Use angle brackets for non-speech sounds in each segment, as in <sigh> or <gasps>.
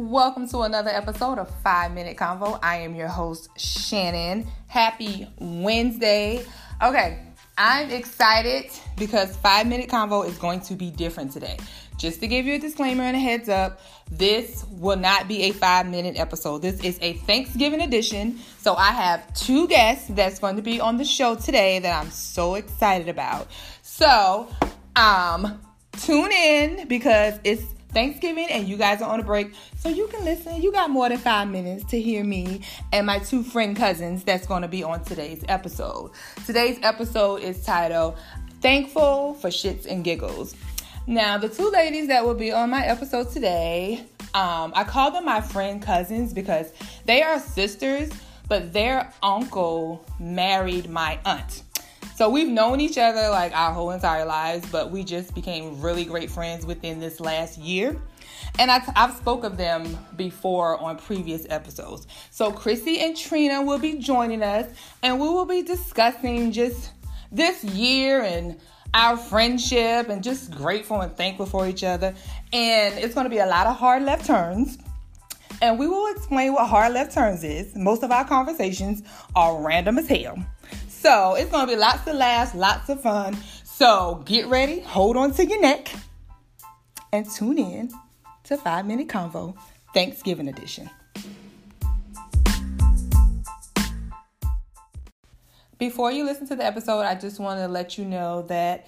Welcome to another episode of Five Minute Convo. I am your host, Shannon. Happy Wednesday. Okay, I'm excited because Five Minute Convo is going to be different today. Just to give you a disclaimer and a heads up, this will not be a five minute episode. This is a Thanksgiving edition. So I have two guests that's going to be on the show today that I'm so excited about. So, um, tune in because it's Thanksgiving and you guys are on a break, so you can listen. You got more than five minutes to hear me and my two friend cousins that's going to be on today's episode. Today's episode is titled Thankful for Shits and Giggles. Now, the two ladies that will be on my episode today, um, I call them my friend cousins because they are sisters, but their uncle married my aunt. So we've known each other like our whole entire lives, but we just became really great friends within this last year. And I, have spoke of them before on previous episodes. So Chrissy and Trina will be joining us, and we will be discussing just this year and our friendship, and just grateful and thankful for each other. And it's going to be a lot of hard left turns. And we will explain what hard left turns is. Most of our conversations are random as hell. So it's gonna be lots of laughs, lots of fun. So get ready, hold on to your neck, and tune in to Five Minute Convo Thanksgiving Edition. Before you listen to the episode, I just want to let you know that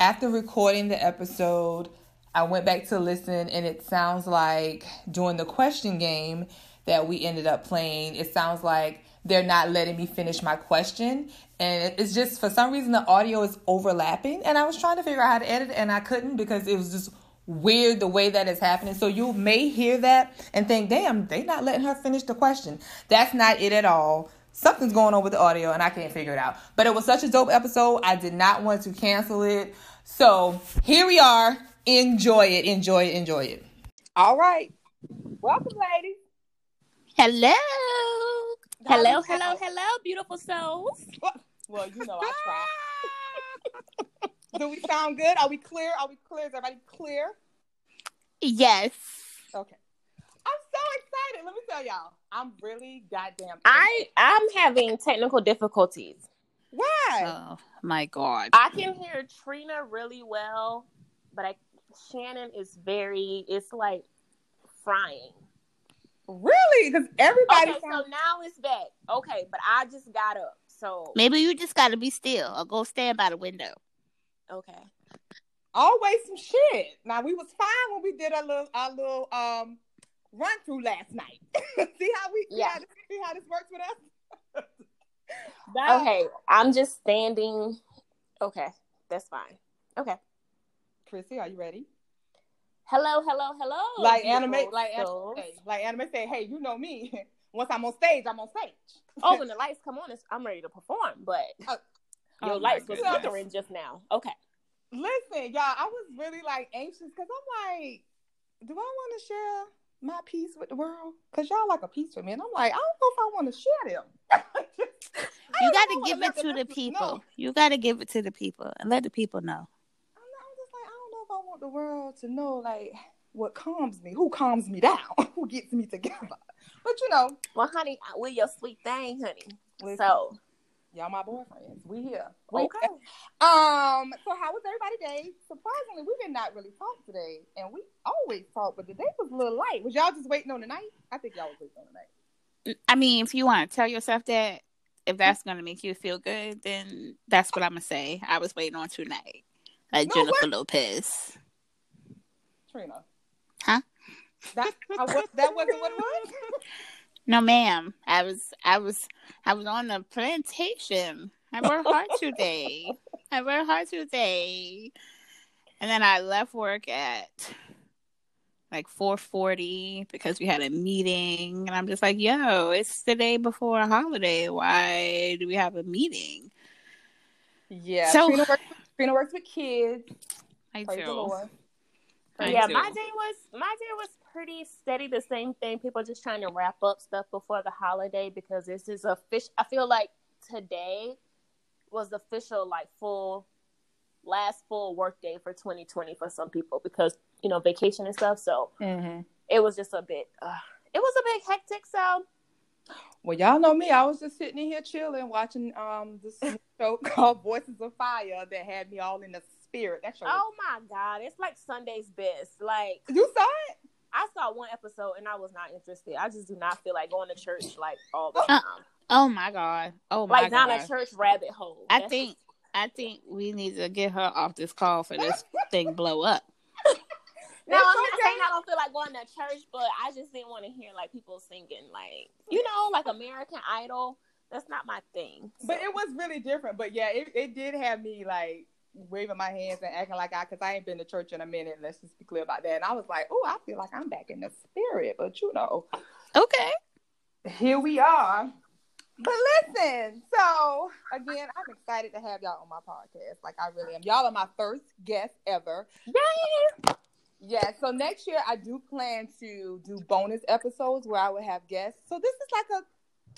after recording the episode, I went back to listen, and it sounds like during the question game that we ended up playing, it sounds like they're not letting me finish my question. And it's just for some reason the audio is overlapping. And I was trying to figure out how to edit it and I couldn't because it was just weird the way that is happening. So you may hear that and think, damn, they not letting her finish the question. That's not it at all. Something's going on with the audio and I can't figure it out. But it was such a dope episode. I did not want to cancel it. So here we are. Enjoy it, enjoy it, enjoy it. All right. Welcome, ladies. Hello. Hello, hello, hello, beautiful souls. Well, you know I try. <laughs> Do we sound good? Are we clear? Are we clear? Is everybody clear? Yes. Okay. I'm so excited. Let me tell y'all. I'm really goddamn. I I'm having technical difficulties. Why? Oh my god. I can hear Trina really well, but I Shannon is very. It's like frying. Really? Because everybody. Okay, sounds- so now it's back. Okay, but I just got up. So maybe you just got to be still or go stand by the window. Okay. Always some shit. Now we was fine when we did our little our little um run through last night. <laughs> see how we yeah. See how, see how this works with us. <laughs> okay, I'm just standing. Okay, that's fine. Okay. Chrissy, are you ready? hello, hello, hello. Like anime, like anime, like anime say, hey, you know me. <laughs> Once I'm on stage, I'm on stage. oh, when <laughs> the lights come on, I'm ready to perform. But uh, your oh lights were flickering just now. Okay. Listen, y'all, I was really like anxious because I'm like, do I want to share my piece with the world? Because y'all like a piece with me, and I'm like, I don't know if I want to share them. <laughs> you got to give it to the people. Know. You got to give it to the people and let the people know I'm, I'm just like, I don't know if I want the world to know like what calms me, who calms me down, <laughs> who gets me together. But you know, well, honey, we're your sweet thing, honey. Listen, so y'all my boyfriends. We here. Okay. okay. Um. So how was everybody day? Surprisingly, we did not really talk today, and we always talk, but the day was a little light. Was y'all just waiting on the night? I think y'all was waiting on the night. I mean, if you want to tell yourself that, if that's gonna make you feel good, then that's what I'm gonna say. I was waiting on tonight like no, Jennifer what? Lopez. Trina. Huh? That what, that wasn't what it was. No, ma'am. I was I was I was on the plantation. I worked <laughs> hard today. I worked hard today. And then I left work at like 4:40 because we had a meeting and I'm just like, "Yo, it's the day before a holiday. Why do we have a meeting?" Yeah. So Trina works, Trina works with kids. I Praise do. Yeah, my day was my day was pretty steady. The same thing. People just trying to wrap up stuff before the holiday because this is a fish. I feel like today was the official like full last full work day for 2020 for some people because you know vacation and stuff. So mm-hmm. it was just a bit. Uh, it was a bit hectic. So. Well, y'all know me. I was just sitting in here chilling, watching um this <laughs> show called Voices of Fire that had me all in the spirit. That show. Oh my god, it's like Sunday's best. Like you saw it. I saw one episode and I was not interested. I just do not feel like going to church like all the uh, time. oh my god! Oh my like god! Like down a church rabbit hole. I That's think just... I think we need to get her off this call for this <laughs> thing blow up. No, I'm not saying I don't feel like going to church, but I just didn't want to hear like people singing like you know, like American Idol. That's not my thing. So. But it was really different. But yeah, it, it did have me like waving my hands and acting like I, because I ain't been to church in a minute. Let's just be clear about that. And I was like, oh, I feel like I'm back in the spirit. But you know, okay, here we are. But listen, so again, I'm excited to have y'all on my podcast. Like I really am. Y'all are my first guest ever. Yay! Yeah, so next year I do plan to do bonus episodes where I would have guests. So this is like a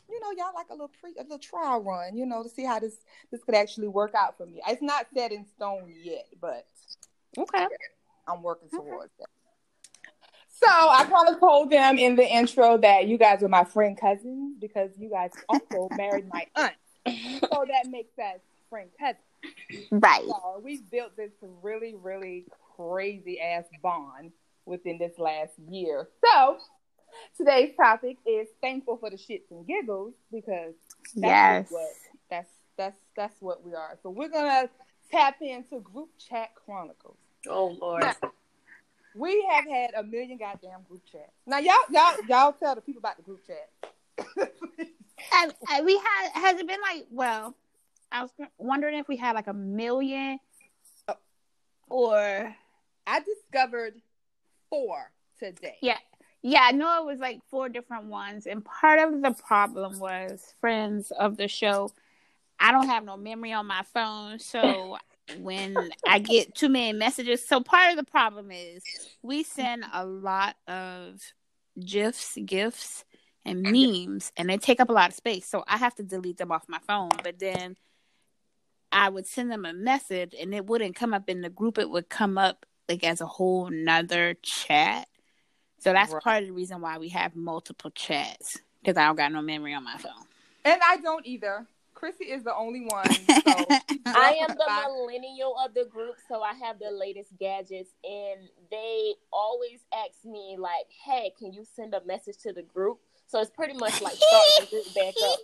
you know, y'all like a little pre a little trial run, you know, to see how this this could actually work out for me. It's not set in stone yet, but okay. I'm working towards that. So I kind of told them in the intro that you guys are my friend cousins because you guys also <laughs> married my aunt. So that makes us friend cousins. Right. So we built this really, really crazy ass bond within this last year. So today's topic is thankful for the shits and giggles because that's yes. what that's that's that's what we are. So we're gonna tap into group chat chronicles. Oh Lord. Now, we have had a million goddamn group chats. Now y'all y'all y'all tell the people about the group chat. <laughs> and, and we had has it been like well, I was wondering if we had like a million oh. or I discovered four today. Yeah. Yeah, I know it was like four different ones. And part of the problem was friends of the show. I don't have no memory on my phone. So <laughs> when I get too many messages, so part of the problem is we send a lot of GIFs, GIFs, and memes, and they take up a lot of space. So I have to delete them off my phone. But then I would send them a message and it wouldn't come up in the group, it would come up like as a whole nother chat. So that's right. part of the reason why we have multiple chats because I don't got no memory on my phone. And I don't either. Chrissy is the only one. So <laughs> I am the millennial of the group, so I have the latest gadgets, and they always ask me like, "Hey, can you send a message to the group?" So it's pretty much like starting the group <laughs> back up.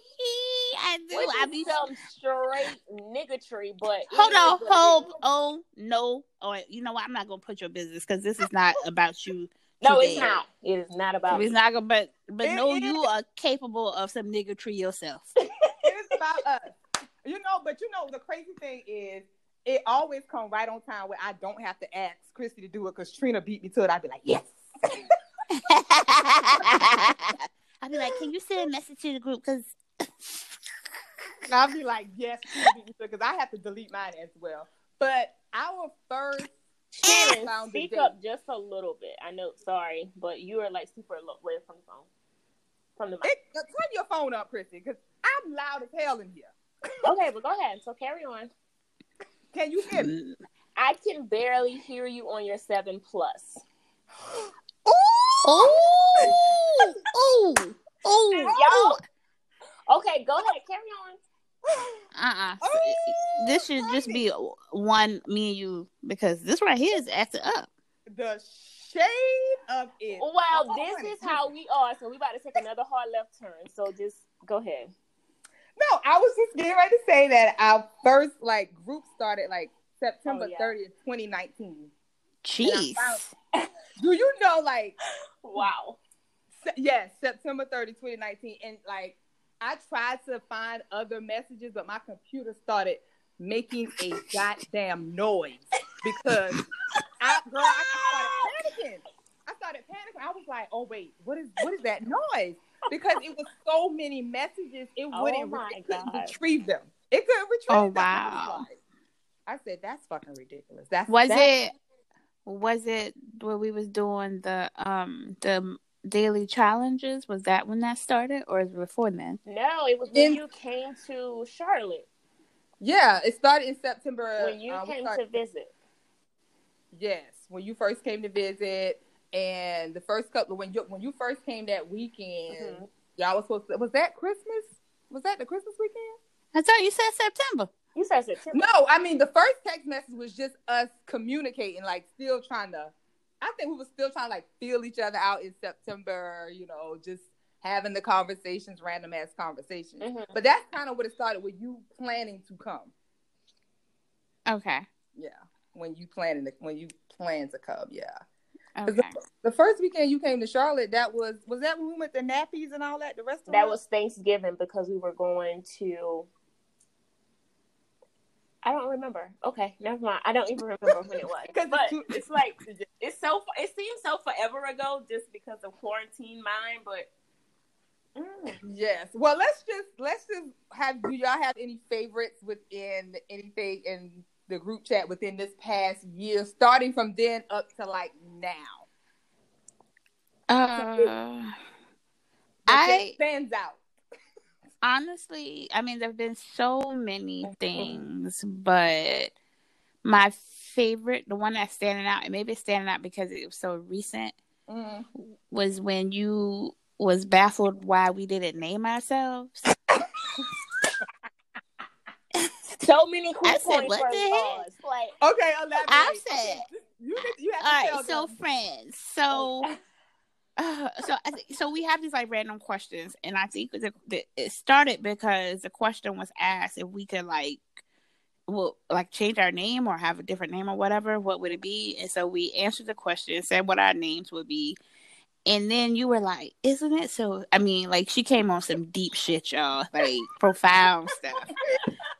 I do. Which I be some straight niggatry, but hold on, hold. Oh no! Oh, you know what? I'm not gonna put your business because this is not about you. No, today. it's not. It is not about. It's not gonna. But but it, no, it, you are capable of some niggatry yourself. <laughs> it is about us. You know, but you know the crazy thing is it always come right on time where I don't have to ask Christy to do it because Trina beat me to it. I'd be like, yes. <laughs> I'd be like, can you send a message to the group? Because I'll be like, yes, because I have to delete mine as well. But our first Karen, speak up just a little bit. I know, sorry, but you are like super low away from the phone. From the mic. It, uh, turn your phone up, Chrissy, because I'm loud as hell in here. <laughs> okay, but go ahead. So carry on. Can you hear me? I can barely hear you on your seven plus. <gasps> Oh, oh! <laughs> oh, oh, y'all. Okay, go ahead, carry on. Uh-uh. Oh, this should just be one me and you because this right here is acting up. The shade of it. Well, oh, this is how we are. So we about to take another hard left turn. So just go ahead. No, I was just getting ready to say that our first like group started like September oh, yeah. 30th, 2019. Jeez. Do you know, like, <laughs> wow. Se- yes, September 30, 2019. And, like, I tried to find other messages, but my computer started making a goddamn noise because I, girl, I started panicking. I started panicking. I was like, oh, wait, what is what is that noise? Because it was so many messages, it oh wouldn't it retrieve them. It couldn't retrieve oh, them. wow. I said, that's fucking ridiculous. That's was that's, it was it where we was doing the um the daily challenges? Was that when that started, or is it before then? No, it was when in, you came to Charlotte. Yeah, it started in September. When you uh, came started, to visit. Yes, when you first came to visit, and the first couple when you when you first came that weekend, mm-hmm. y'all was supposed to was that Christmas? Was that the Christmas weekend? I thought you said September. You said September. No, I mean the first text message was just us communicating, like still trying to. I think we were still trying to like feel each other out in September. You know, just having the conversations, random ass conversations. Mm-hmm. But that's kind of what it started with you planning to come. Okay. Yeah, when you planning to, when you plan to come, yeah. Okay. The, the, first weekend you came to Charlotte, that was was that when we went to Nappies and all that. The rest of that was Thanksgiving because we were going to. I don't remember. Okay, never mind. I don't even remember when it was. <laughs> but it's, it's like it's so. It seems so forever ago, just because of quarantine mind. But Mm. Yes. Well, let's just let's just have. Do y'all have any favorites within anything in the group chat within this past year, starting from then up to like now? Uh, I stands out. Honestly, I mean, there've been so many things, but my favorite, the one that's standing out, and maybe it's standing out because it was so recent, mm. was when you was baffled why we didn't name ourselves. <laughs> so many cool I said, what the heck? Like, okay, elaborate. I said, you, you have to all right. So, them. friends, so. Uh, <laughs> so so. We have these like random questions, and I think the, the, it started because the question was asked if we could like, well, like change our name or have a different name or whatever. What would it be? And so we answered the question, said what our names would be, and then you were like, "Isn't it so?" I mean, like she came on some deep shit, y'all, like <laughs> profound stuff.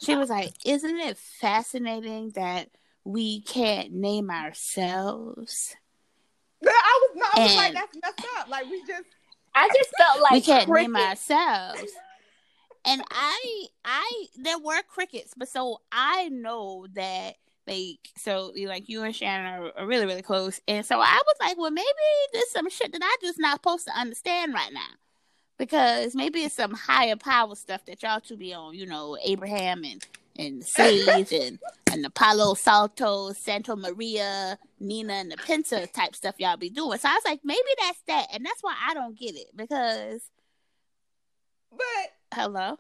She was like, "Isn't it fascinating that we can't name ourselves?" Yeah, I was not. I was like, "That's messed up." Like we just, I just felt like we can't cricket. name ourselves. And I, I, there were crickets, but so I know that like so like you and Shannon are, are, really really close, and so I was like, well, maybe there's some shit that I just not supposed to understand right now, because maybe it's some higher power stuff that y'all two be on, you know, Abraham and and Sage and and the Apollo Salto, Santa Maria, Nina and the Pinta type stuff y'all be doing. So I was like, maybe that's that, and that's why I don't get it because. But hello.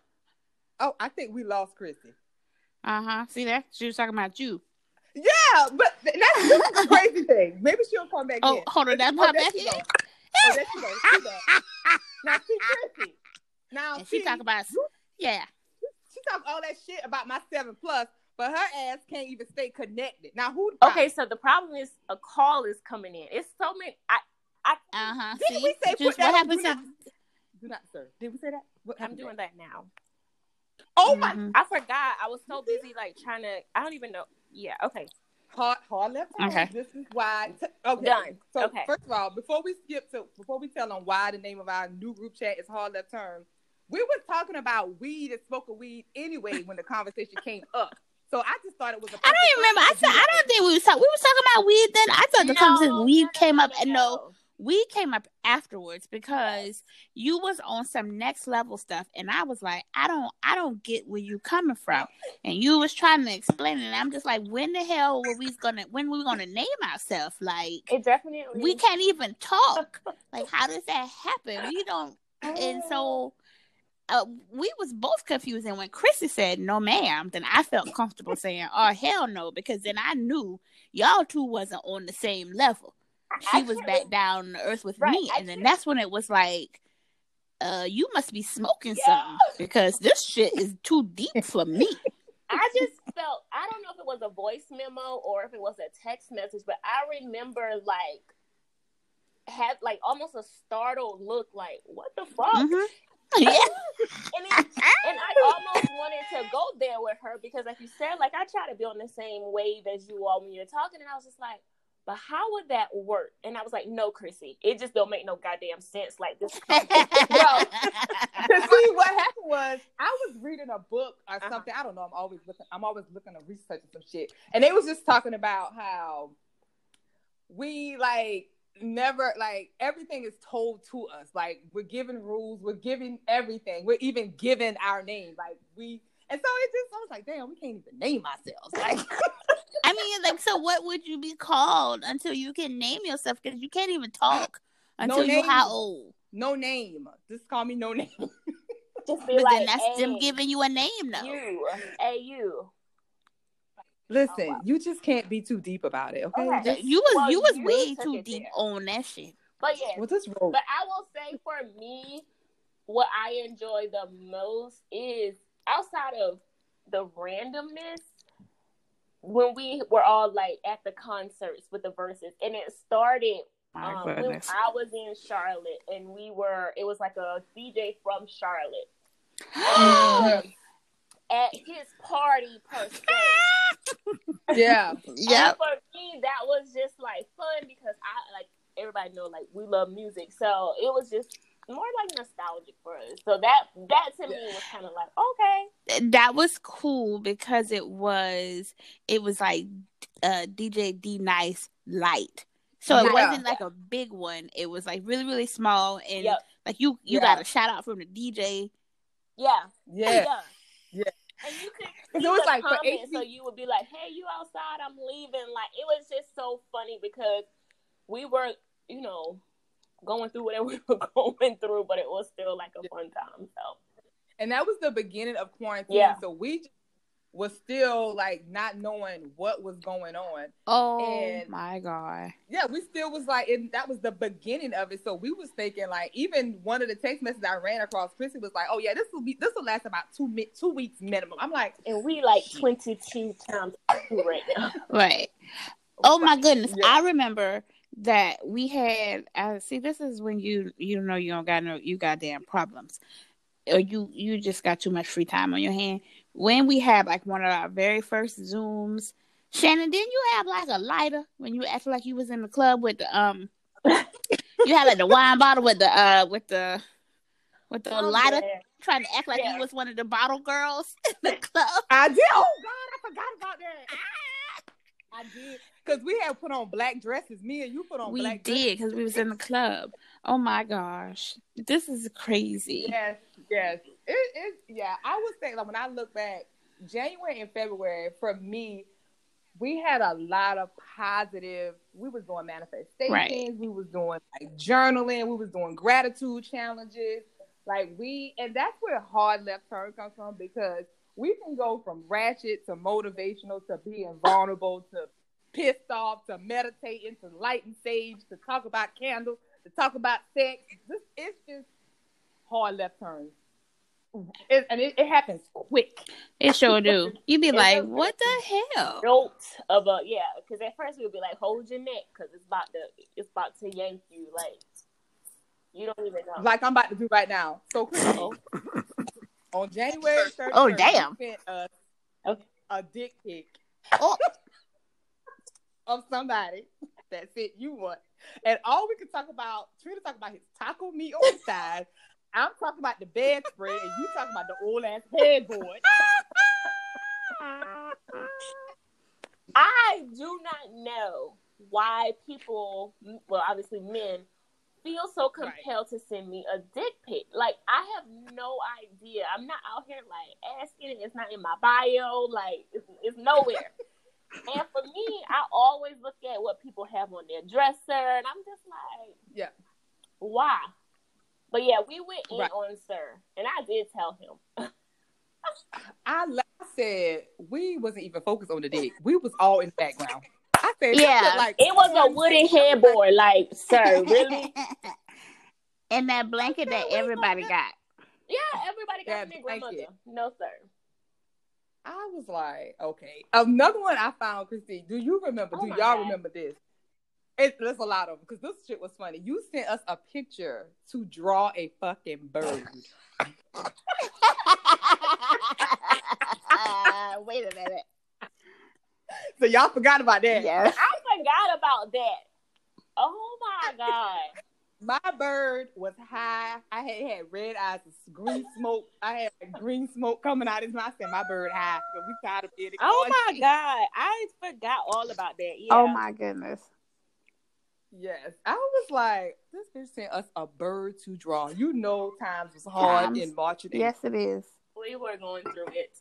Oh, I think we lost Chrissy. Uh huh. See that? She was talking about you. Yeah, but that's, the crazy thing. Maybe she'll come back oh, in. hold on, that pop back in. <laughs> Oh, there she goes. now she crazy. Now and she, she talk about yeah. She talk all that shit about my seven plus, but her ass can't even stay connected. Now who? Okay, so the problem is a call is coming in. It's so many. I. I uh huh. Did See, we say just what happens? to? not, do not, sir. Did we say that? What I'm doing that now. Oh my! Mm-hmm. I forgot. I was so busy like trying to. I don't even know. Yeah. Okay. Hard, hard left turn. Okay. This is why. T- okay. Done. So okay. first of all, before we skip to before we tell them why the name of our new group chat is hard left turn, we were talking about weed and smoking weed anyway when the conversation came up. So I just thought it was. I don't even remember. I said I don't think we was talking. We was talking about weed then. I thought the no, conversation weed no, came up and no we came up afterwards because you was on some next level stuff and i was like i don't i don't get where you coming from and you was trying to explain it and i'm just like when the hell were we gonna when we we gonna name ourselves like it definitely we can't even talk <laughs> like how does that happen we don't and so uh, we was both confused and when chrissy said no ma'am then i felt comfortable saying oh hell no because then i knew y'all two wasn't on the same level she was back down to earth with right, me, and then that's when it was like, uh, you must be smoking yeah. something because this shit is too deep for me. <laughs> I just felt I don't know if it was a voice memo or if it was a text message, but I remember like had like almost a startled look, like what the fuck. Mm-hmm. <laughs> Yeah. and, it, and I almost wanted to go there with her because, like you said, like I try to be on the same wave as you all when you're talking, and I was just like, but how would that work? And I was like, no, Chrissy, it just don't make no goddamn sense. Like this. <laughs> well, <laughs> see, what happened was I was reading a book or uh-huh. something. I don't know. I'm always looking. I'm always looking to research some shit, and they was just talking about how we like never like everything is told to us. Like we're given rules, we're giving everything, we're even given our name. Like we, and so it just I was like, damn, we can't even name ourselves. Like. <laughs> I mean, like, so what would you be called until you can name yourself because you can't even talk until no you how old? No name. Just call me no name. Just be but like, then that's hey, them giving you a name now. You, hey, you. Listen, oh, wow. you just can't be too deep about it, okay? okay. Just, you was well, you was you way too deep there. on that shit. But yeah, well, this road. but I will say for me, what I enjoy the most is outside of the randomness when we were all like at the concerts with the verses, and it started um, when I was in Charlotte, and we were. It was like a DJ from Charlotte. <gasps> at his party per se. <laughs> yeah, <laughs> yeah. For me, that was just like fun because I like everybody know like we love music, so it was just more like nostalgic for us. So that that to me was kind of like okay. That was cool because it was it was like uh DJ D Nice light. So it yeah. wasn't like a big one. It was like really really small and yep. like you you yeah. got a shout out from the DJ. Yeah. Yeah. Yeah. yeah. And you could <laughs> it was like comments, so you would be like, "Hey, you outside? I'm leaving." Like it was just so funny because we were, you know, going through whatever <laughs> we were going through, but it was still like a fun time. So, and that was the beginning of quarantine. Yeah. So we was still like not knowing what was going on. Oh and, my god! Yeah, we still was like, and that was the beginning of it. So we was thinking like, even one of the text messages I ran across, Chrissy was like, "Oh yeah, this will be this will last about two two weeks minimum." I'm like, and we like twenty two times right now. <laughs> Right. Oh my goodness! Yeah. I remember that we had uh, see this is when you you know you don't got no you goddamn problems or you you just got too much free time on your hand when we had like one of our very first zooms shannon didn't you have like a lighter when you acted like you was in the club with the um <laughs> you had like the wine bottle with the uh with the with the oh, lighter? Trying to act like yeah. you was one of the bottle girls in the <laughs> club? I did. Oh god i forgot about that. I did because we had put on black dresses. Me and you put on we black. We did because we was in the club. Oh my gosh, this is crazy. Yes, yes, it is. Yeah, I would say like when I look back, January and February for me, we had a lot of positive. We was doing manifestations. Right. We was doing like journaling. We was doing gratitude challenges. Like we, and that's where hard left turn comes from because we can go from ratchet to motivational to being vulnerable to pissed off to meditating to lighting sage to talk about candles to talk about sex. This it's just hard left turns. It, and it, it, happens quick. It sure do. <laughs> You'd be like, "What the hell?" Note of a yeah, because at first we would be like, "Hold your neck," because it's about to it's about to yank you. Like you don't even know. Like I'm about to do right now. So <laughs> cool. On January 31st, oh damn, sent us okay. a dick pic oh. <laughs> of somebody that said you want, and all we could talk about, Trina talk about his taco meat on the side. I'm talking about the bedspread, and you talking about the old ass headboard. I do not know why people, well, obviously men, feel so compelled right. to send me a dick pic. Like I have no idea. I'm not out here like asking. It's not in my bio. Like it's, it's nowhere. <laughs> and for me, I always look at what people have on their dresser, and I'm just like, yeah, why? But yeah, we went in right. on Sir, and I did tell him. I, I said we wasn't even focused on the dick. We was all in the background. I said, yeah, like it was a wooden headboard, like, sir, <laughs> really? <laughs> and that blanket that everybody got. Yeah, everybody got their grandmother. No, sir. I was like, okay. Another one I found, Christine. Do you remember? Oh do y'all God. remember this? It, there's a lot of them because this shit was funny. You sent us a picture to draw a fucking bird. <laughs> wait a minute. So y'all forgot about that. Yes. I forgot about that. Oh my god. My bird was high. I had, had red eyes, green smoke. I had green smoke coming out of his mouth. I said, "My bird high." So we tired of it. Oh my god! I forgot all about that. Yeah. Oh my goodness. Yes, I was like, this bitch sent us a bird to draw. You know, times was hard times. in March. Yes, it is. We were going through it.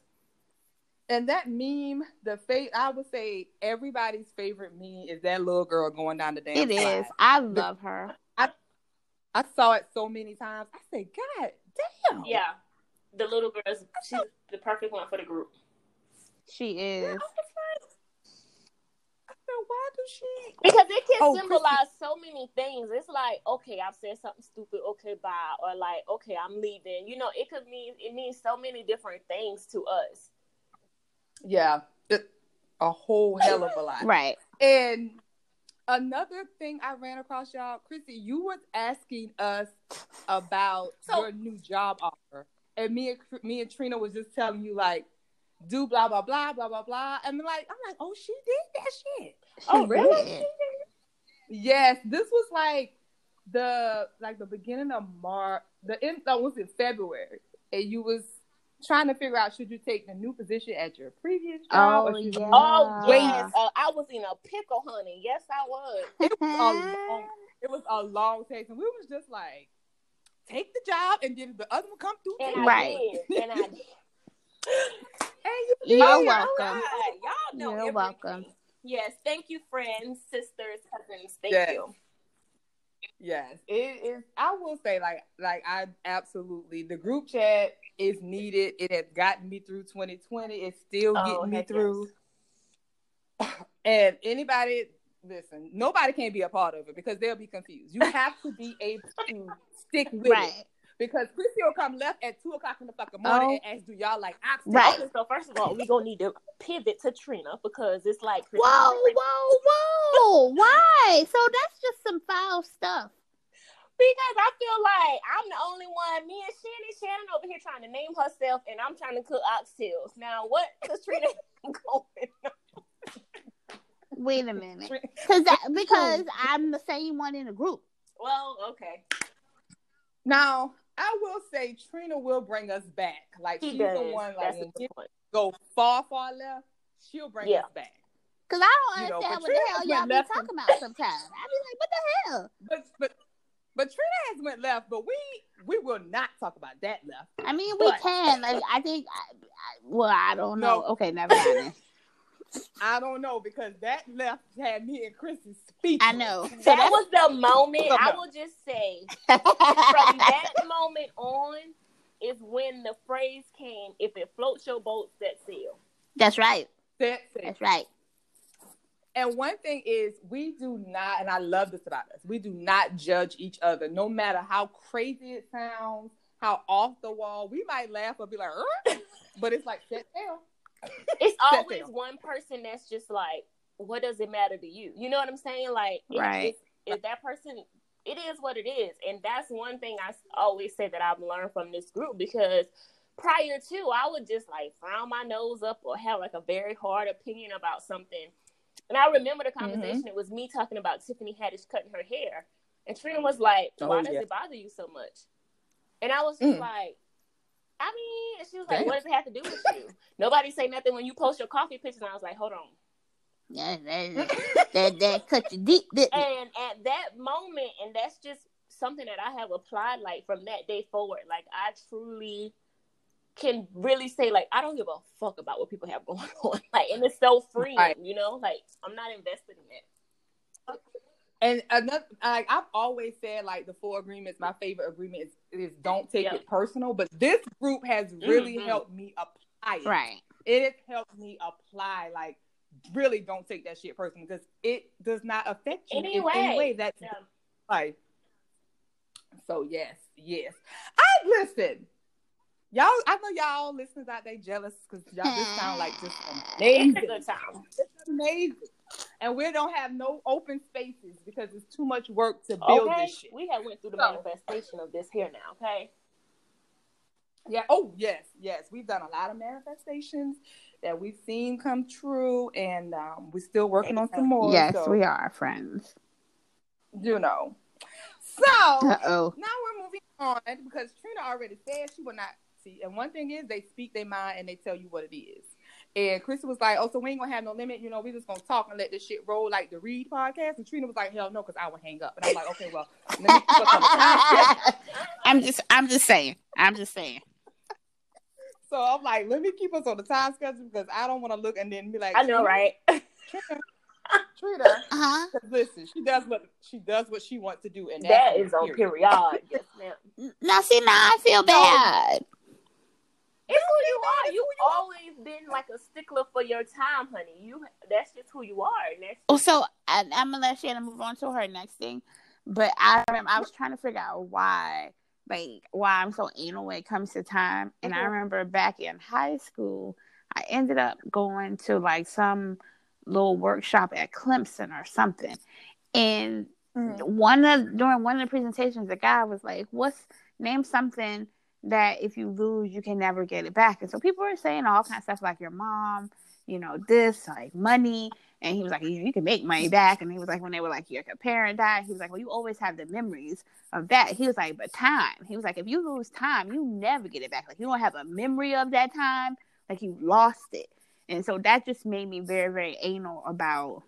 And that meme, the fa- I would say everybody's favorite meme is that little girl going down the damn. It slide. is. I love her. I I saw it so many times. I said, God damn. Yeah, the little girl is she's the perfect one for the group. She is. why does she? Because it can oh, symbolize so many things. It's like, okay, I've said something stupid. Okay, bye. Or like, okay, I'm leaving. You know, it could mean it means so many different things to us. Yeah, it, a whole hell of a lot. right. And another thing I ran across, y'all, Chrissy, you was asking us about so, your new job offer, and me and me and Trina was just telling you like, do blah blah blah blah blah blah, and like I'm like, oh, she did that shit. Oh, really? yes, this was like the like the beginning of March. The end that was in February, and you was trying to figure out should you take the new position at your previous job? Oh, yeah. oh yes, uh, I was in a pickle, honey. Yes, I was. It was a <laughs> long, it was a long take, and we was just like, take the job, and then the other one come through. And right, did. and I <laughs> did. you are welcome. Y'all know You're welcome. Yes, thank you, friends, sisters, cousins. Thank yes. you. Yes, it is. I will say, like, like I absolutely the group chat is needed. It has gotten me through 2020. It's still oh, getting me through. Yes. <laughs> And anybody, listen, nobody can be a part of it because they'll be confused. You have to be able to stick <laughs> with right. it because Chrissy will come left at two o'clock in the fucking morning oh. and ask, "Do y'all like oxtail?" Right. So first of all, we gonna need to pivot to Trina because it's like, whoa, whoa, whoa, <laughs> why? So that's just some foul stuff. Because I feel like I'm the only one. Me and Shannon, Shannon over here trying to name herself, and I'm trying to cook oxtails. Now, what <laughs> Trina <laughs> going on? Wait a minute, because because I'm the same one in the group. Well, okay. Now I will say Trina will bring us back. Like she she's does. the one like when go far, far left, she'll bring yeah. us back. Cause I don't understand you know, what Trina the hell y'all be talking about sometimes. I be like, what the hell? But but but Trina has went left, but we we will not talk about that left. I mean, we but, can. Like, I think. I, I, well, I don't know. No. Okay, never mind. <laughs> I don't know because that left had me and Chrissy speak. I know. So <laughs> that was the moment. I will just say <laughs> from that moment on is when the phrase came: "If it floats your boat, set sail." That's right. Set sail. That's right. And one thing is, we do not, and I love this about us. We do not judge each other, no matter how crazy it sounds, how off the wall. We might laugh or be like, uh, <laughs> but it's like set sail <laughs> it's always one person that's just like, what does it matter to you? You know what I'm saying? Like, right? If that person, it is what it is, and that's one thing I always say that I've learned from this group because prior to, I would just like frown my nose up or have like a very hard opinion about something. And I remember the conversation. Mm-hmm. It was me talking about Tiffany Haddish cutting her hair, and Trina was like, "Why oh, does yeah. it bother you so much?" And I was just mm. like, I mean, she was like, Damn. "What does it have to do with you?" Nobody say nothing when you post your coffee pictures. And I was like, "Hold on." Yeah, that, <laughs> that, that cut you deep, And at that moment, and that's just something that I have applied. Like from that day forward, like I truly can really say, like I don't give a fuck about what people have going <laughs> on. Like, and it's so free, right. you know. Like I'm not invested in it. And another, like I've always said, like the four agreements, my favorite agreement is, is don't take yep. it personal. But this group has really mm-hmm. helped me apply it. Right. It has helped me apply, like, really don't take that shit personal because it does not affect you anyway. in any way. That's yeah. like, so yes, yes. I listen. Y'all, I know y'all listeners out there jealous because y'all this sound like just <laughs> amazing. It's good time. It's amazing and we don't have no open spaces because it's too much work to build okay. this shit. We have went through the so, manifestation of this here now, okay? Yeah. Oh yes, yes. We've done a lot of manifestations that we've seen come true, and um, we're still working on some more. Yes, so, we are friends. You know. So Uh-oh. now we're moving on because Trina already said she will not see. And one thing is, they speak their mind and they tell you what it is. And Chris was like, "Oh, so we ain't gonna have no limit. You know, we just gonna talk and let this shit roll like the Read podcast." And Trina was like, "Hell no, because I would hang up." And I'm like, "Okay, well, <laughs> I'm just, I'm just saying, I'm just saying." So I'm like, let me keep us on the time schedule because I don't want to look and then be like, I know, right? Trina, her. <laughs> Uh-huh. Listen, she does what she does what she wants to do, and that is on period. yes, ma'am. Now, see, now I feel bad. It's who you are. You've always been like a stickler for your time, honey. You that's just who you are. And that's well, so I, I'm gonna let Shannon move on to her next thing. But I remember I was trying to figure out why, like, why I'm so anal when it comes to time. And mm-hmm. I remember back in high school, I ended up going to like some little workshop at Clemson or something. And mm-hmm. one of during one of the presentations, the guy was like, "What's name something that if you lose, you can never get it back?" And so people were saying all kinds of stuff like your mom, you know, this like money. And he was like, you, you can make money back. And he was like, when they were like, your parent died, he was like, well, you always have the memories of that. He was like, but time. He was like, if you lose time, you never get it back. Like you don't have a memory of that time. Like you lost it. And so that just made me very, very anal about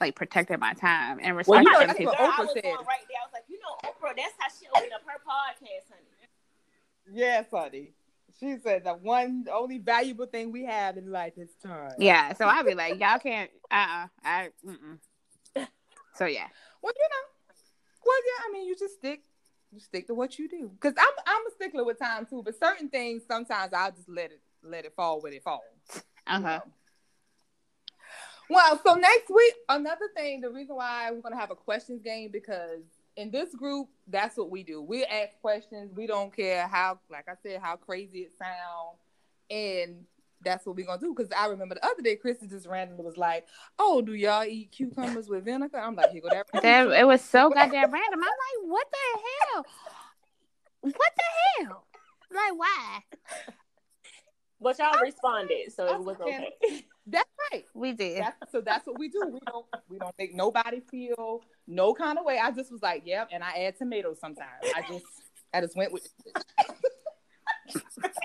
like protecting my time and respecting well, you know, people. Oprah I was said. right there. I was like, you know, Oprah, that's how she opened up her podcast, honey. Yes, honey. She said the one only valuable thing we have in life is time. Yeah, so I'd be like, y'all can't. Uh, uh-uh, I. Mm-mm. So yeah. Well, you know. Well, yeah. I mean, you just stick. You stick to what you do. Cause I'm I'm a stickler with time too. But certain things, sometimes I'll just let it let it fall where it falls. Uh huh. Well, so next week, another thing, the reason why we're gonna have a questions game because in this group, that's what we do. We ask questions. We don't care how, like I said, how crazy it sounds, and that's what we're gonna do. Because I remember the other day, Christy just randomly was like, "Oh, do y'all eat cucumbers with vinegar?" I'm like, "Here go that." that it was so goddamn random. I'm like, "What the hell? What the hell? Like, why?" But y'all responded, so it was okay. <laughs> That's right. We did. That's, so that's what we do. We don't we don't make nobody feel no kind of way. I just was like, yep, and I add tomatoes sometimes. I just I just went with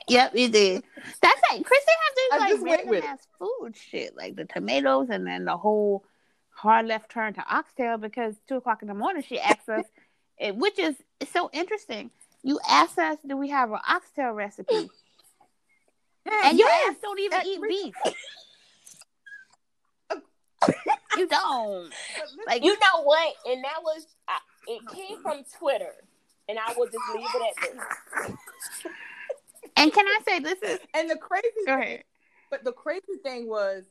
Yep, you did. That's like Chrissy has this like random ass food shit, like the tomatoes and then the whole hard left turn to oxtail because two o'clock in the morning she asks us, <laughs> which is so interesting. You asked us, do we have an oxtail recipe? <laughs> and your ass don't even eat beef. <laughs> you don't. Like you know what? And that was I, it came from Twitter, and I will just leave it at this. and can I say this is and the crazy go ahead. But the crazy thing was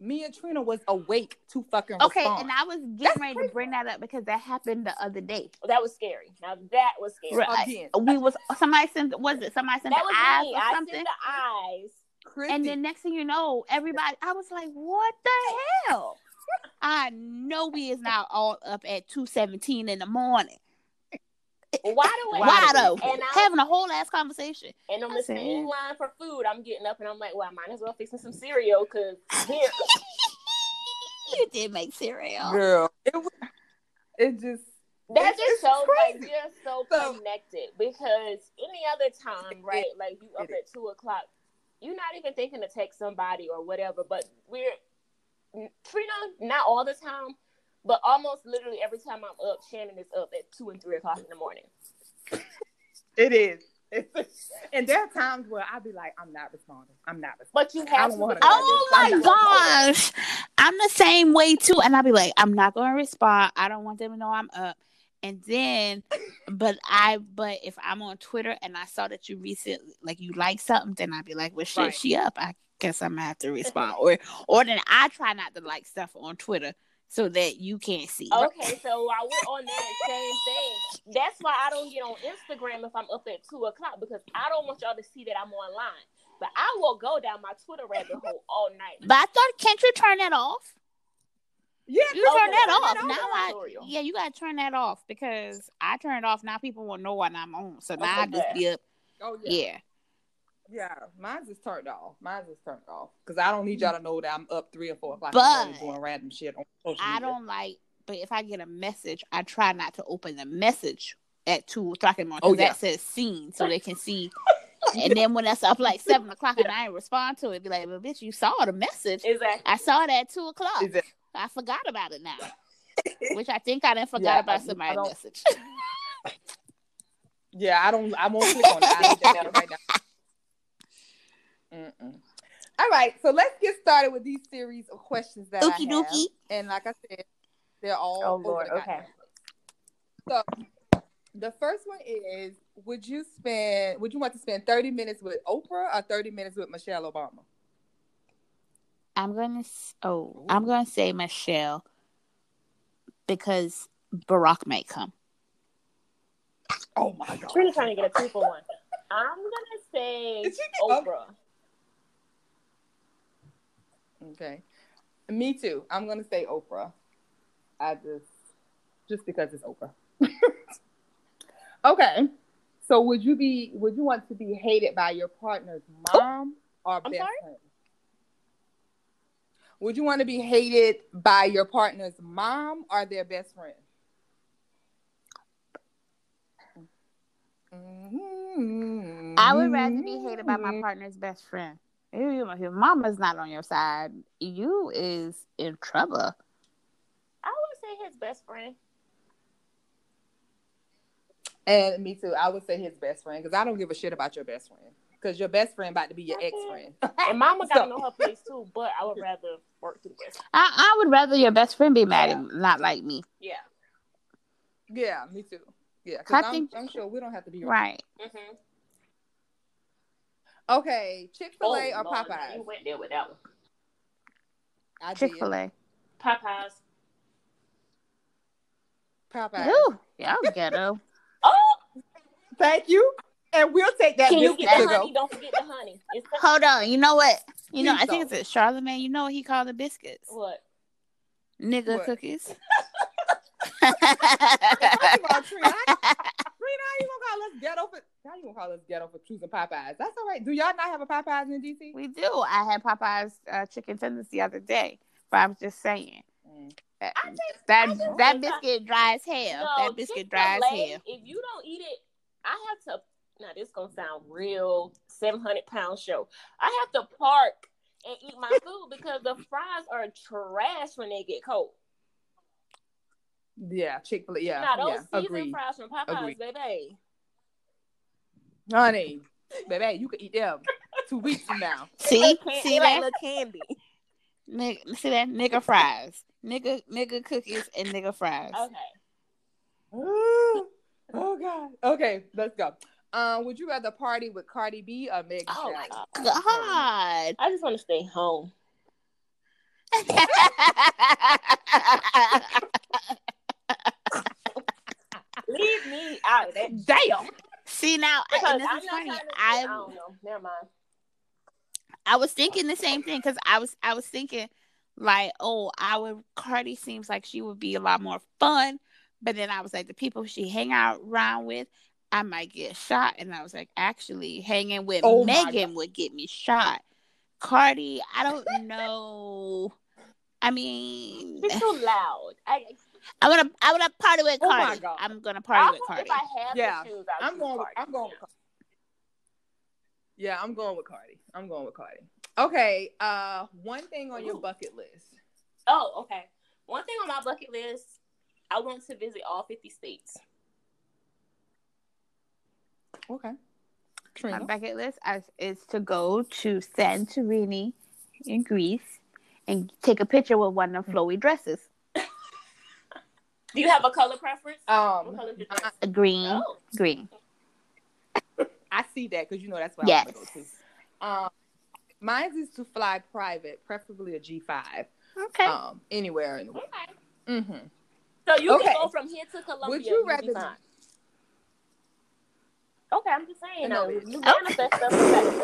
me and Trina was awake to fucking okay, respond. and I was getting That's ready crazy. to bring that up because that happened the other day. Oh, that was scary. Now that was scary. Right. We was somebody sent was it somebody sent that the eyes me. or I something? Sent the eyes. And then next thing you know, everybody I was like, what the hell? I know we is not all up at two seventeen in the morning. Wide awake. Wide open. And having a whole ass conversation. And on the same line for food, I'm getting up and I'm like, well, I might as well fix some cereal because here. <laughs> you did make cereal. Girl. It, was, it just. That just shows crazy. like you're so, so, connected because any other time, right? It, like you up at two o'clock, you're not even thinking to text somebody or whatever. But we're Trina, not all the time, but almost literally every time I'm up, Shannon is up at two and three o'clock in the morning. It is. It's, <laughs> and there are times where I'll be like, I'm not responding. I'm not responding. But you have to. Oh my gosh. I'm the same way too. And I'll be like, I'm not going to respond. I don't want them to know I'm up. And then, but I, but if I'm on Twitter and I saw that you recently, like you like something, then I'd be like, well, shit, right. she up. I guess I'm gonna have to <laughs> respond. or, or then I try not to like stuff on Twitter so that you can't see. Okay, so while we're on that same thing, that's why I don't get on Instagram if I'm up at two o'clock because I don't want y'all to see that I'm online. But I will go down my Twitter rabbit hole all night. But I thought, can't you turn that off? Yeah, you turn that off. Now I, yeah, you gotta turn that off because I turn it off. Now people will know when I'm on. So oh, now okay. I just be up. Oh yeah. Yeah. Yeah, mine's just turned off. Mine's just turned off because I don't need y'all to know that I'm up three or four o'clock but doing random shit on social I don't like. But if I get a message, I try not to open the message at two o'clock in the morning. Oh yeah, that says seen, so they can see. <laughs> and then when that's up like seven o'clock and I ain't respond to it, be like, "Well, bitch, you saw the message. Exactly. I saw it at two o'clock. Exactly. I forgot about it now." <laughs> Which I think I didn't forgot yeah, about somebody's message. <laughs> yeah, I don't. I won't click on that. I right now. Mm-mm. All right, so let's get started with these series of questions that Ookie I have. Dookie. And like I said, they're all oh Lord, okay. So the first one is: Would you spend? Would you want to spend thirty minutes with Oprah or thirty minutes with Michelle Obama? I'm gonna. Oh, I'm gonna say Michelle because Barack may come. Oh my god! Really trying to get a two for one. I'm gonna say Oprah. Okay. Me too. I'm gonna say Oprah. I just just because it's Oprah. <laughs> okay. So would you be would you want to be hated by your partner's oh. mom or I'm best sorry? friend? Would you want to be hated by your partner's mom or their best friend? Mm-hmm. I would rather be hated by my partner's best friend. If your mama's not on your side, you is in trouble. I would say his best friend. And me too. I would say his best friend because I don't give a shit about your best friend because your best friend about to be your ex friend. <laughs> and mama gotta so. know her place too, but I would rather work through this. I, I would rather your best friend be mad yeah. and not like me. Yeah. Yeah, me too. Yeah, because I'm, think... I'm sure we don't have to be right. Mm-hmm. Okay, Chick Fil A oh, or Lord, Popeyes? You went there with that one. Chick Fil A. Popeyes. Popeyes. Ooh, y'all ghetto. <laughs> oh, thank you. And we'll take that. Can you get the honey? Go. Don't forget the honey. Hold on. You know what? You know, I think it's a Charlamagne. You know what he called the biscuits? What? Nigga what? cookies. <laughs> you gonna call us ghetto for? How you gonna call us ghetto for choosing Popeyes? That's all right. Do y'all not have a Popeyes in DC? We do. I had Popeyes uh, chicken tenders the other day, but I was just saying. Mm. That that, that biscuit dry as hell. No, that biscuit dry as hell. If you don't eat it, I have to. Now this gonna sound real seven hundred pound show. I have to park and eat my food because the fries are trash when they get cold. Yeah, Chick Fil A. Yeah, now those yeah, seasoned agreed. fries from Popeyes, agreed. baby. Honey, baby, you can eat them two weeks from now. <laughs> See, see that little candy. Nigga, see that nigga fries, nigga, nigga cookies, and nigga fries. Okay. oh God. Okay, let's go. Um, would you rather party with Cardi B or Meg? Oh my God! I just want to stay home. Leave me out of that. Damn. See now, because this I'm is funny. I, I don't know. Never mind. I was thinking the same thing because I was I was thinking like, oh, our Cardi seems like she would be a lot more fun, but then I was like, the people she hang out around with, I might get shot, and I was like, actually, hanging with oh Megan would get me shot. Cardi, I don't know. I mean, she's too loud. I I'm gonna I'm gonna party with oh Cardi. I'm gonna party I'll, with Cardi. If I have yeah, to choose, i am going. With, I'm going. With, yeah, I'm going with Cardi. I'm going with Cardi. Okay. Uh, one thing on Ooh. your bucket list. Oh, okay. One thing on my bucket list. I want to visit all 50 states. Okay. Trina. My bucket list is to go to Santorini in Greece and take a picture with one of flowy dresses. <laughs> Do you have a color preference? Um, uh, green. Oh. Green. <laughs> I see that because you know that's what yes. I want to go to. Um, mine is to fly private, preferably a G five. Okay. Um, anywhere in the world. Okay. Mm-hmm. So you okay. can go from here to Colombia. Would you rather? Okay, I'm just saying. No, you <laughs> manifest stuff. <laughs>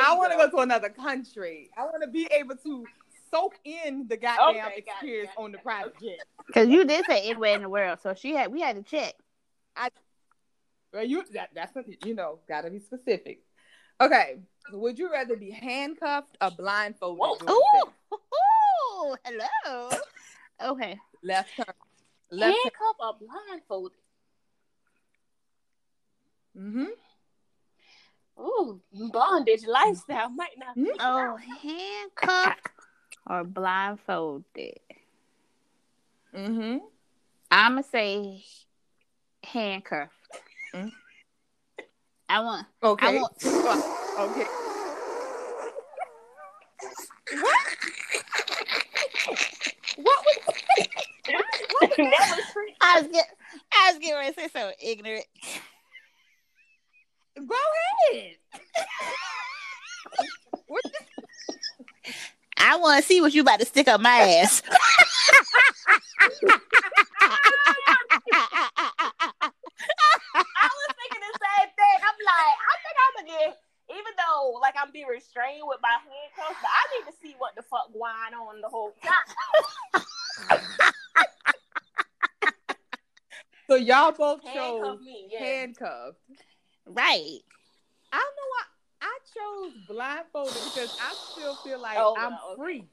I want to go to another country. I want to be able to soak in the goddamn okay, experience on the private jet. Because you did say anywhere in the world, so she had we had to check. I well, you that that's you know gotta be specific. Okay, would you rather be handcuffed or blindfolded? Ooh, <laughs> ooh, hello. Okay, left turn. Left handcuffed or blindfolded? Mm-hmm. Ooh, bondage lifestyle might not. Mm-hmm. Oh, handcuffed or blindfolded. Mm-hmm. I'ma say handcuffed. Mm-hmm. I want. Okay. I want. <laughs> okay. What? What was what? was free. I was get, I was getting ready to say so ignorant. Go ahead. I want to see what you about to stick up my ass. <laughs> I was thinking the same thing. I'm like, I think I'm gonna get, even though like I'm being restrained with my handcuffs, but I need to see what the fuck going on the whole time. <laughs> so y'all both Handcuff chose me, yeah. handcuffed. right. I don't know why I chose blindfolded because I still feel like Oh, I'm okay. free.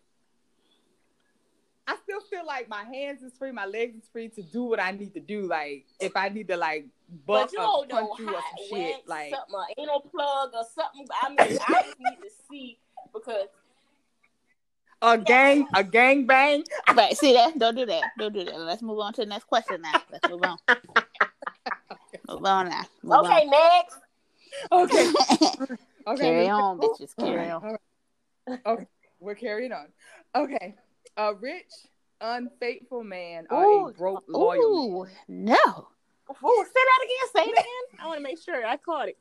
I still feel like my hands is free, my legs is free to do what I need to do. Like if I need to like But you or don't know punch you or hot, some shit, like something, an anal plug or something. I mean, I <laughs> just need to see because a gang, a gang bang. <laughs> Right. See that? Don't do that. Don't do that. Let's move on to the next question now. Let's move on. <laughs> move on now. Move okay, next. Okay, <laughs> okay. Carry on, Nicole. bitches. Carry All on. right. Okay, we're carrying on. Okay, a rich, unfaithful man or Ooh, a broke, loyal man. No. Ooh, say that again. Say it again. I want to make sure I caught it.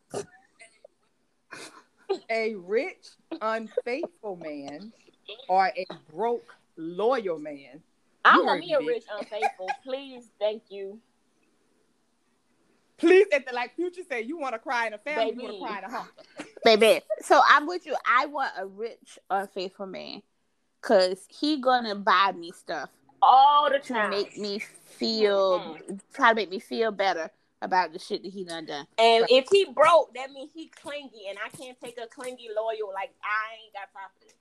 a rich, unfaithful man or a broke, loyal man. I want heard me a me, rich unfaithful. Please, thank you. Please, at the, like Future said, you want to cry in a family, you want to cry in a home. Baby. So I'm with you. I want a rich, unfaithful man. Cause he gonna buy me stuff All the to time. make me feel mm-hmm. try to make me feel better about the shit that he done done. And if he broke, that means he clingy, and I can't take a clingy loyal. Like I ain't got time for this.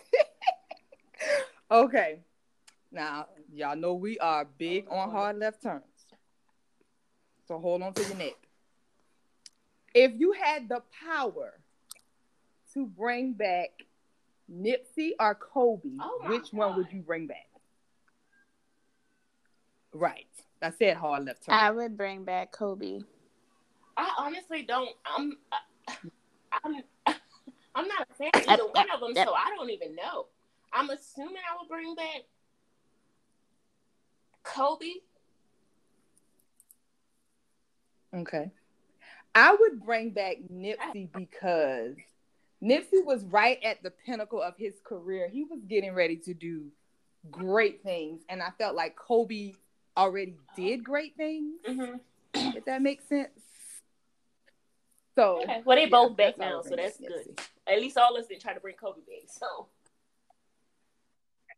<laughs> Okay. Now, y'all know we are big on hard left turns. So hold on to your neck. If you had the power to bring back Nipsey or Kobe, Oh my which one would you bring back? Right. I said hard left turn. I would bring back Kobe. I honestly don't. I'm. I'm. I'm not a fan of either one of them, so I don't even know. I'm assuming I will bring back Kobe. Okay. I would bring back Nipsey because Nipsey was right at the pinnacle of his career. He was getting ready to do great things. And I felt like Kobe already did great things, Mm-hmm. if that makes sense. So, Okay. Well, they yeah, both back that's now, so that's back good. Nipsey. At least all of us didn't try to bring Kobe back. So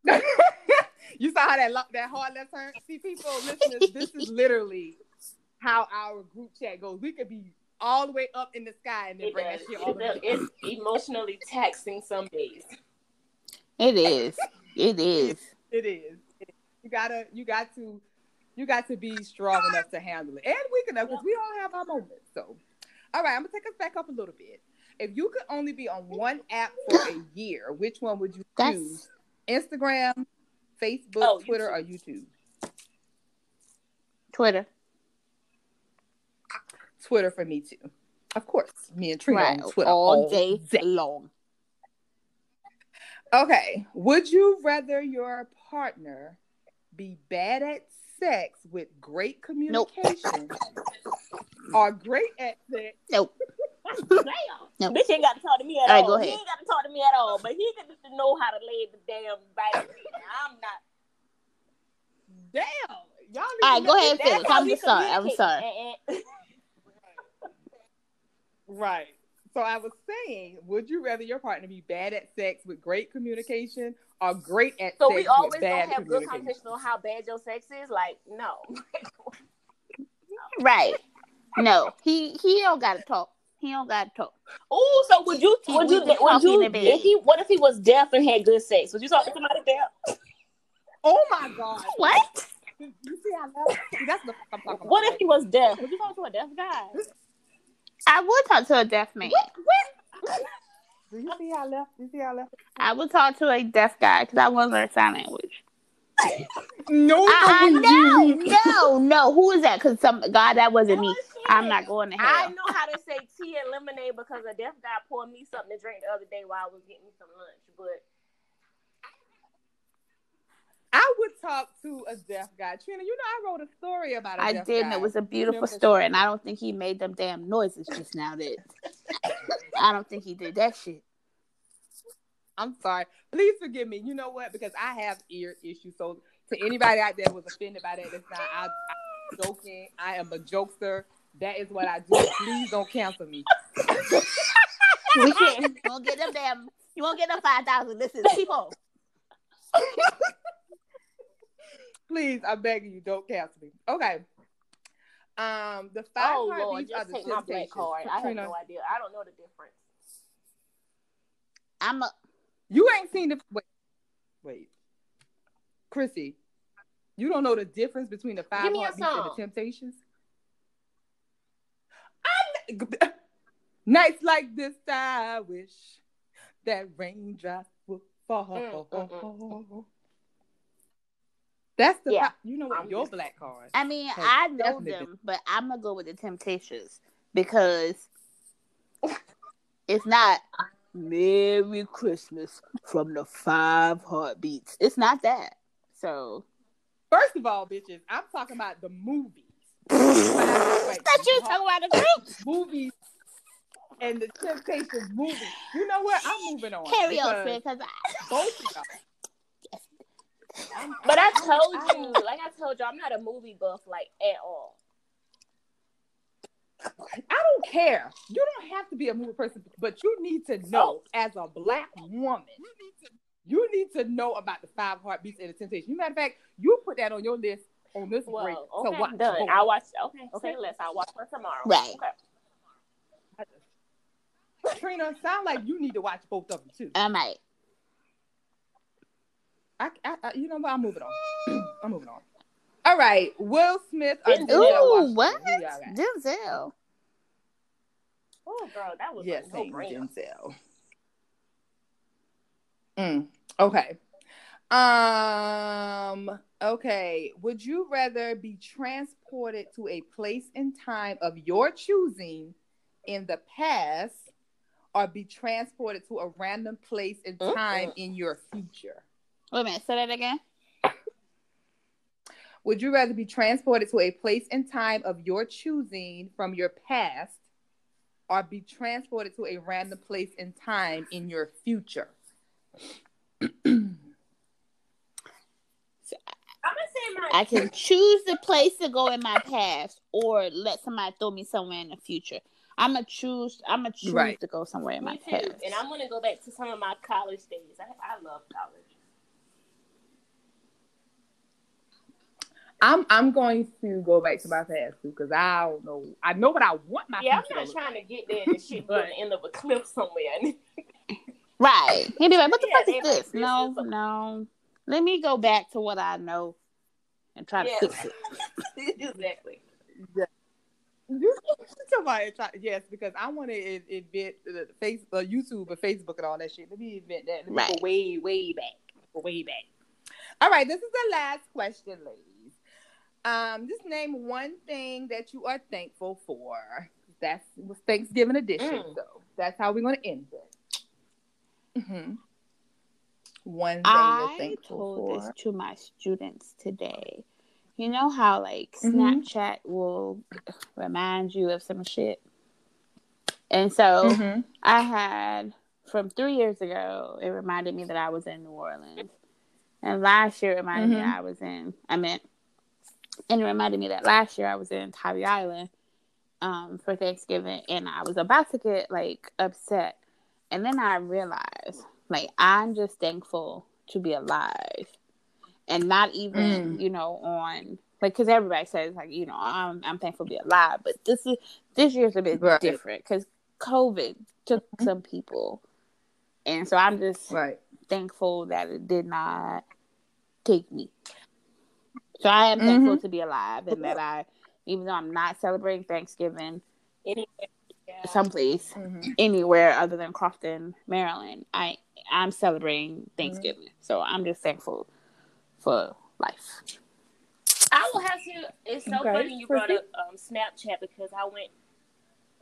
<laughs> you saw how that lo- that hard left turn. See, people, listeners, this is literally how our group chat goes. We could be all the way up in the sky and then it bring that shit all the way It. It's emotionally taxing some days. It is. It is. It is. It is. You gotta, you got to, you got to be strong enough to handle it, and weak enough because we all have our moments. So, all right, I'm gonna take us back up a little bit. If you could only be on one app for a year, which one would you choose? That's Instagram, Facebook, Oh, Twitter, YouTube. or YouTube? Twitter. Twitter for me too. Of course, me and Trina Right. on Twitter All day long. Okay. Would you rather your partner be bad at sex with great communication or great at sex? Nope. Damn. No. Bitch ain't got to talk to me at all. All right, all. go He ain't got to talk to me at all, but he got to know how to lay the damn battery. I'm not. Damn. Y'all need All right, go ahead, this- Phyllis. I'm we sorry. I'm sorry. Eh, eh. And- <laughs> and- Right. So I was saying, would you rather your partner be bad at sex with great communication or great at So sex we always with gonna bad have good communication? conversation on how bad your sex is. Like, no. <laughs> Right. No. He he don't gotta talk. He don't gotta talk. Oh, so would you? He- Would we you? was Would you? If he? What if he was deaf and had good sex? Would you talk to somebody deaf? Oh my God. What? You see how that? See, that's the fuck I'm talking about. What if he was deaf? Would you talk to a deaf guy? I would talk to a deaf man. What? Do you see how left? You see how left? I would talk to a deaf guy because I want to learn sign language. No, Uh, no, no, no, no. Who is that? Because some God, that wasn't me. I'm not going to hell. I know how to say tea and lemonade because a deaf guy poured me something to drink the other day while I was getting me some lunch. But I would talk to a deaf guy. Trina, you know, I wrote a story about a I did, and it was a beautiful story. And I don't think he made them damn noises just now. That <laughs> I don't think he did that shit. I'm sorry. Please forgive me. You know what? Because I have ear issues. So to anybody out there was offended by that, it's not. I, I'm joking. I am a jokester. That is what I do. Please don't cancel me. <laughs> we can't. You won't get them damn. You won't get them five thousand. This is people. Please, I beg you, don't cancel me. Okay. Um, the five oh, Lord, just take my black card. I have no idea. I don't know the difference. I'm a. You ain't seen the wait. Wait, Chrissy, you don't know the difference between the five heartbeats and the Temptations. I'm, <laughs> nights like this, I wish that raindrops would fall. Mm, mm, mm, mm. That's the yeah. you know what I'm your just, black card. I mean, I know them, been... but I'm gonna go with the Temptations because <laughs> it's not Merry Christmas from the Five Heartbeats. It's not that. So, first of all, bitches, I'm talking about the movies. I thought you were talking about the group <laughs> movies and the Temptations movie. You know what? I'm moving on. Carry on, because both of y'all but I told you, like I told you, I'm not a movie buff like at all. I don't care. You don't have to be a movie person, but you need to know oh. as a black woman. You need to know about the five heartbeats and the temptation. Matter of fact, you put that on your list on this well, break okay, to watch. Done. I watch. Okay, okay. Say less. I'll watch for tomorrow. Right. Okay. Trina, sound like you need to watch both of them too. I might. I, I, I you know what? I'm moving on. <clears throat> I'm moving on. All right, Will Smith. Or Ooh, what? Denzel. Oh, girl, that was yes, no Denzel. Mm, okay. Um. Okay. Would you rather be transported to a place and time of your choosing in the past, or be transported to a random place and time mm-hmm. in your future? Wait a minute, say that again. Would you rather be transported to a place and time of your choosing from your past or be transported to a random place and time in your future? <clears throat> so, I'm gonna say my I can choose the place to go in my past or let somebody throw me somewhere in the future. I'm gonna choose. I'm gonna choose right. to go somewhere in me my too. past, and I'm gonna go back to some of my college days. I, I love college. I'm I'm going to go back to my past too because I don't know. I know what I want my. Yeah, I'm not to trying to get there and shit <laughs> but, the end of a cliff somewhere. <laughs> right. He'd be like, "What the yeah, fuck is this?" Like, no, this no. Let me go back to what I know and try to fix it. <laughs> exactly. Yeah. Somebody try, yes, because I want to invent the face, uh, YouTube, and Facebook, and all that shit. Let me invent that. Let me right. go way, way back, way back. All right, this is the last question, ladies. Um, just name one thing that you are thankful for. That's was Thanksgiving edition, mm. so that's how we're gonna end it. Mm-hmm. One thing I you're thankful told for. this to my students today. You know how like mm-hmm. Snapchat will remind you of some shit, and so mm-hmm. I had from three years ago. It reminded me that I was in New Orleans, and last year it reminded me mm-hmm. I was in. I meant and it reminded me that last year I was in Tybee Island um, for Thanksgiving, and I was about to get like upset, and then I realized like I'm just thankful to be alive, and not even mm. you know on like because everybody says like you know I'm I'm thankful to be alive, but this is this year's a bit right. different because COVID took mm-hmm. some people, and so I'm just right. thankful that it did not take me. So I am thankful mm-hmm. to be alive and that I, even though I'm not celebrating Thanksgiving anywhere, yeah. someplace, mm-hmm. anywhere other than Crofton, Maryland, I I'm celebrating Thanksgiving. Mm-hmm. So I'm just thankful for life. I will have to. It's so okay. funny you brought up um, Snapchat because I went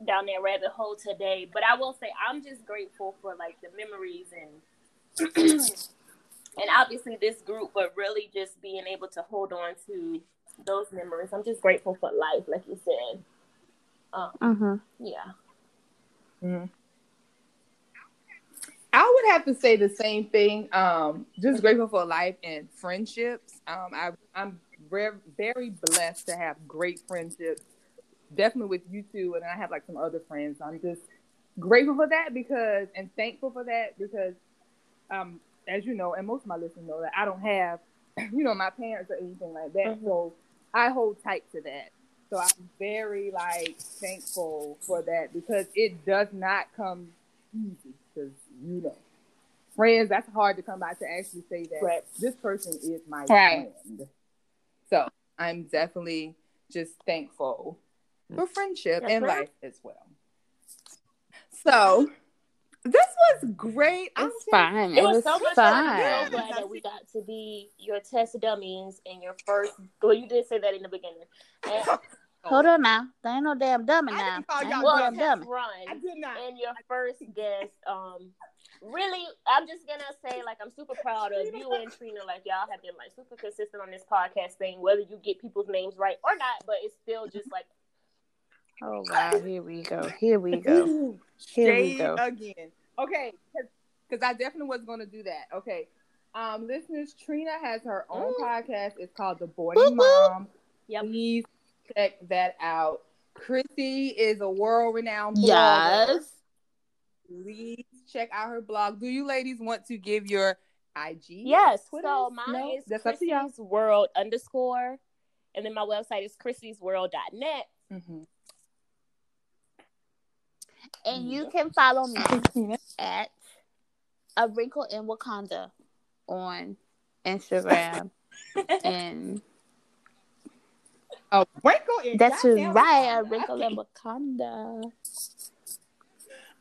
down that rabbit hole today. But I will say I'm just grateful for like the memories and <clears throat> and obviously this group, but really just being able to hold on to those memories. I'm just grateful for life, like you said. Um, mm-hmm. Yeah. Mm-hmm. I would have to say the same thing. Um, just grateful for life and friendships. Um, I, I'm very, very blessed to have great friendships. Definitely with you two, and I have like some other friends. I'm just grateful for that because and thankful for that because, um, as you know, and most of my listeners know that I don't have, <clears throat> you know, my parents or anything like that. Mm-hmm. So I hold tight to that. So I'm very like thankful for that because it does not come easy because you know friends that's hard to come by to actually say that right. this person is my right. friend. So I'm definitely just thankful for friendship and right. life as well. So this was great. It's fine. It, it was, was, so much fun. I'm so glad that we got to be your test dummies and your first. Well, you did say that in the beginning. And, <laughs> Hold on now. There ain't no damn dummy now. Well, damn dummy. <laughs> Run I did not. And your first guest, um, really, I'm just gonna say, like, I'm super proud of you and Trina. Like, y'all have been like super consistent on this podcast thing, whether you get people's names right or not. But it's still just like Oh wow! Here we go. Here we go. <laughs> Here we go again. Okay, because I definitely was going to do that. Okay, um, listeners, Trina has her own mm. podcast. It's called The Boy Mom. Yep. Please check that out. Chrissy is a world-renowned blogger. Yes. Please check out her blog. Do you ladies want to give your IG? Yes. Twitter? So mine no? is That's Chrissy's World underscore, and then my website is chrissysworld.net. Mm-hmm. And you can follow me <laughs> at a wrinkle in Wakanda on Instagram <laughs> and a wrinkle in That's right, a wrinkle in Wakanda.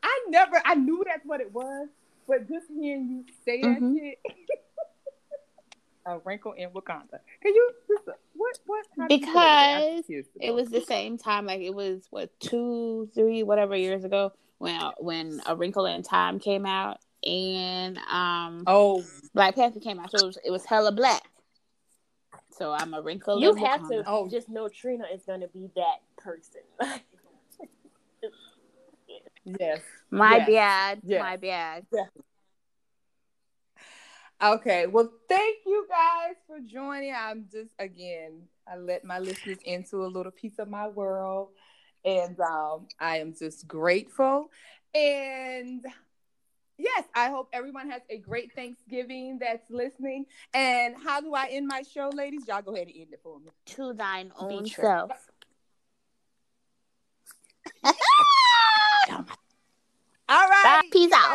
I never I knew that's what it was, but just hearing you say that mm-hmm. shit <laughs> a wrinkle in Wakanda. Can you just what what? Because it was the same time, like it was what two, three, whatever years ago when when A Wrinkle in Time came out, and um oh Black Panther came out, so it was, it was hella black. So I'm a wrinkle. You have Wakanda. to oh. just know Trina is going to be that person. <laughs> Yes. My yes. bad. Yes. My bad. Yes. Okay. Well, thank you guys for joining. I'm just again, I let my listeners into a little piece of my world. And um, I am just grateful. And yes, I hope everyone has a great Thanksgiving that's listening. And how do I end my show, ladies? Y'all go ahead and end it for me. To thine own self. <laughs> All right. Bye. Peace out.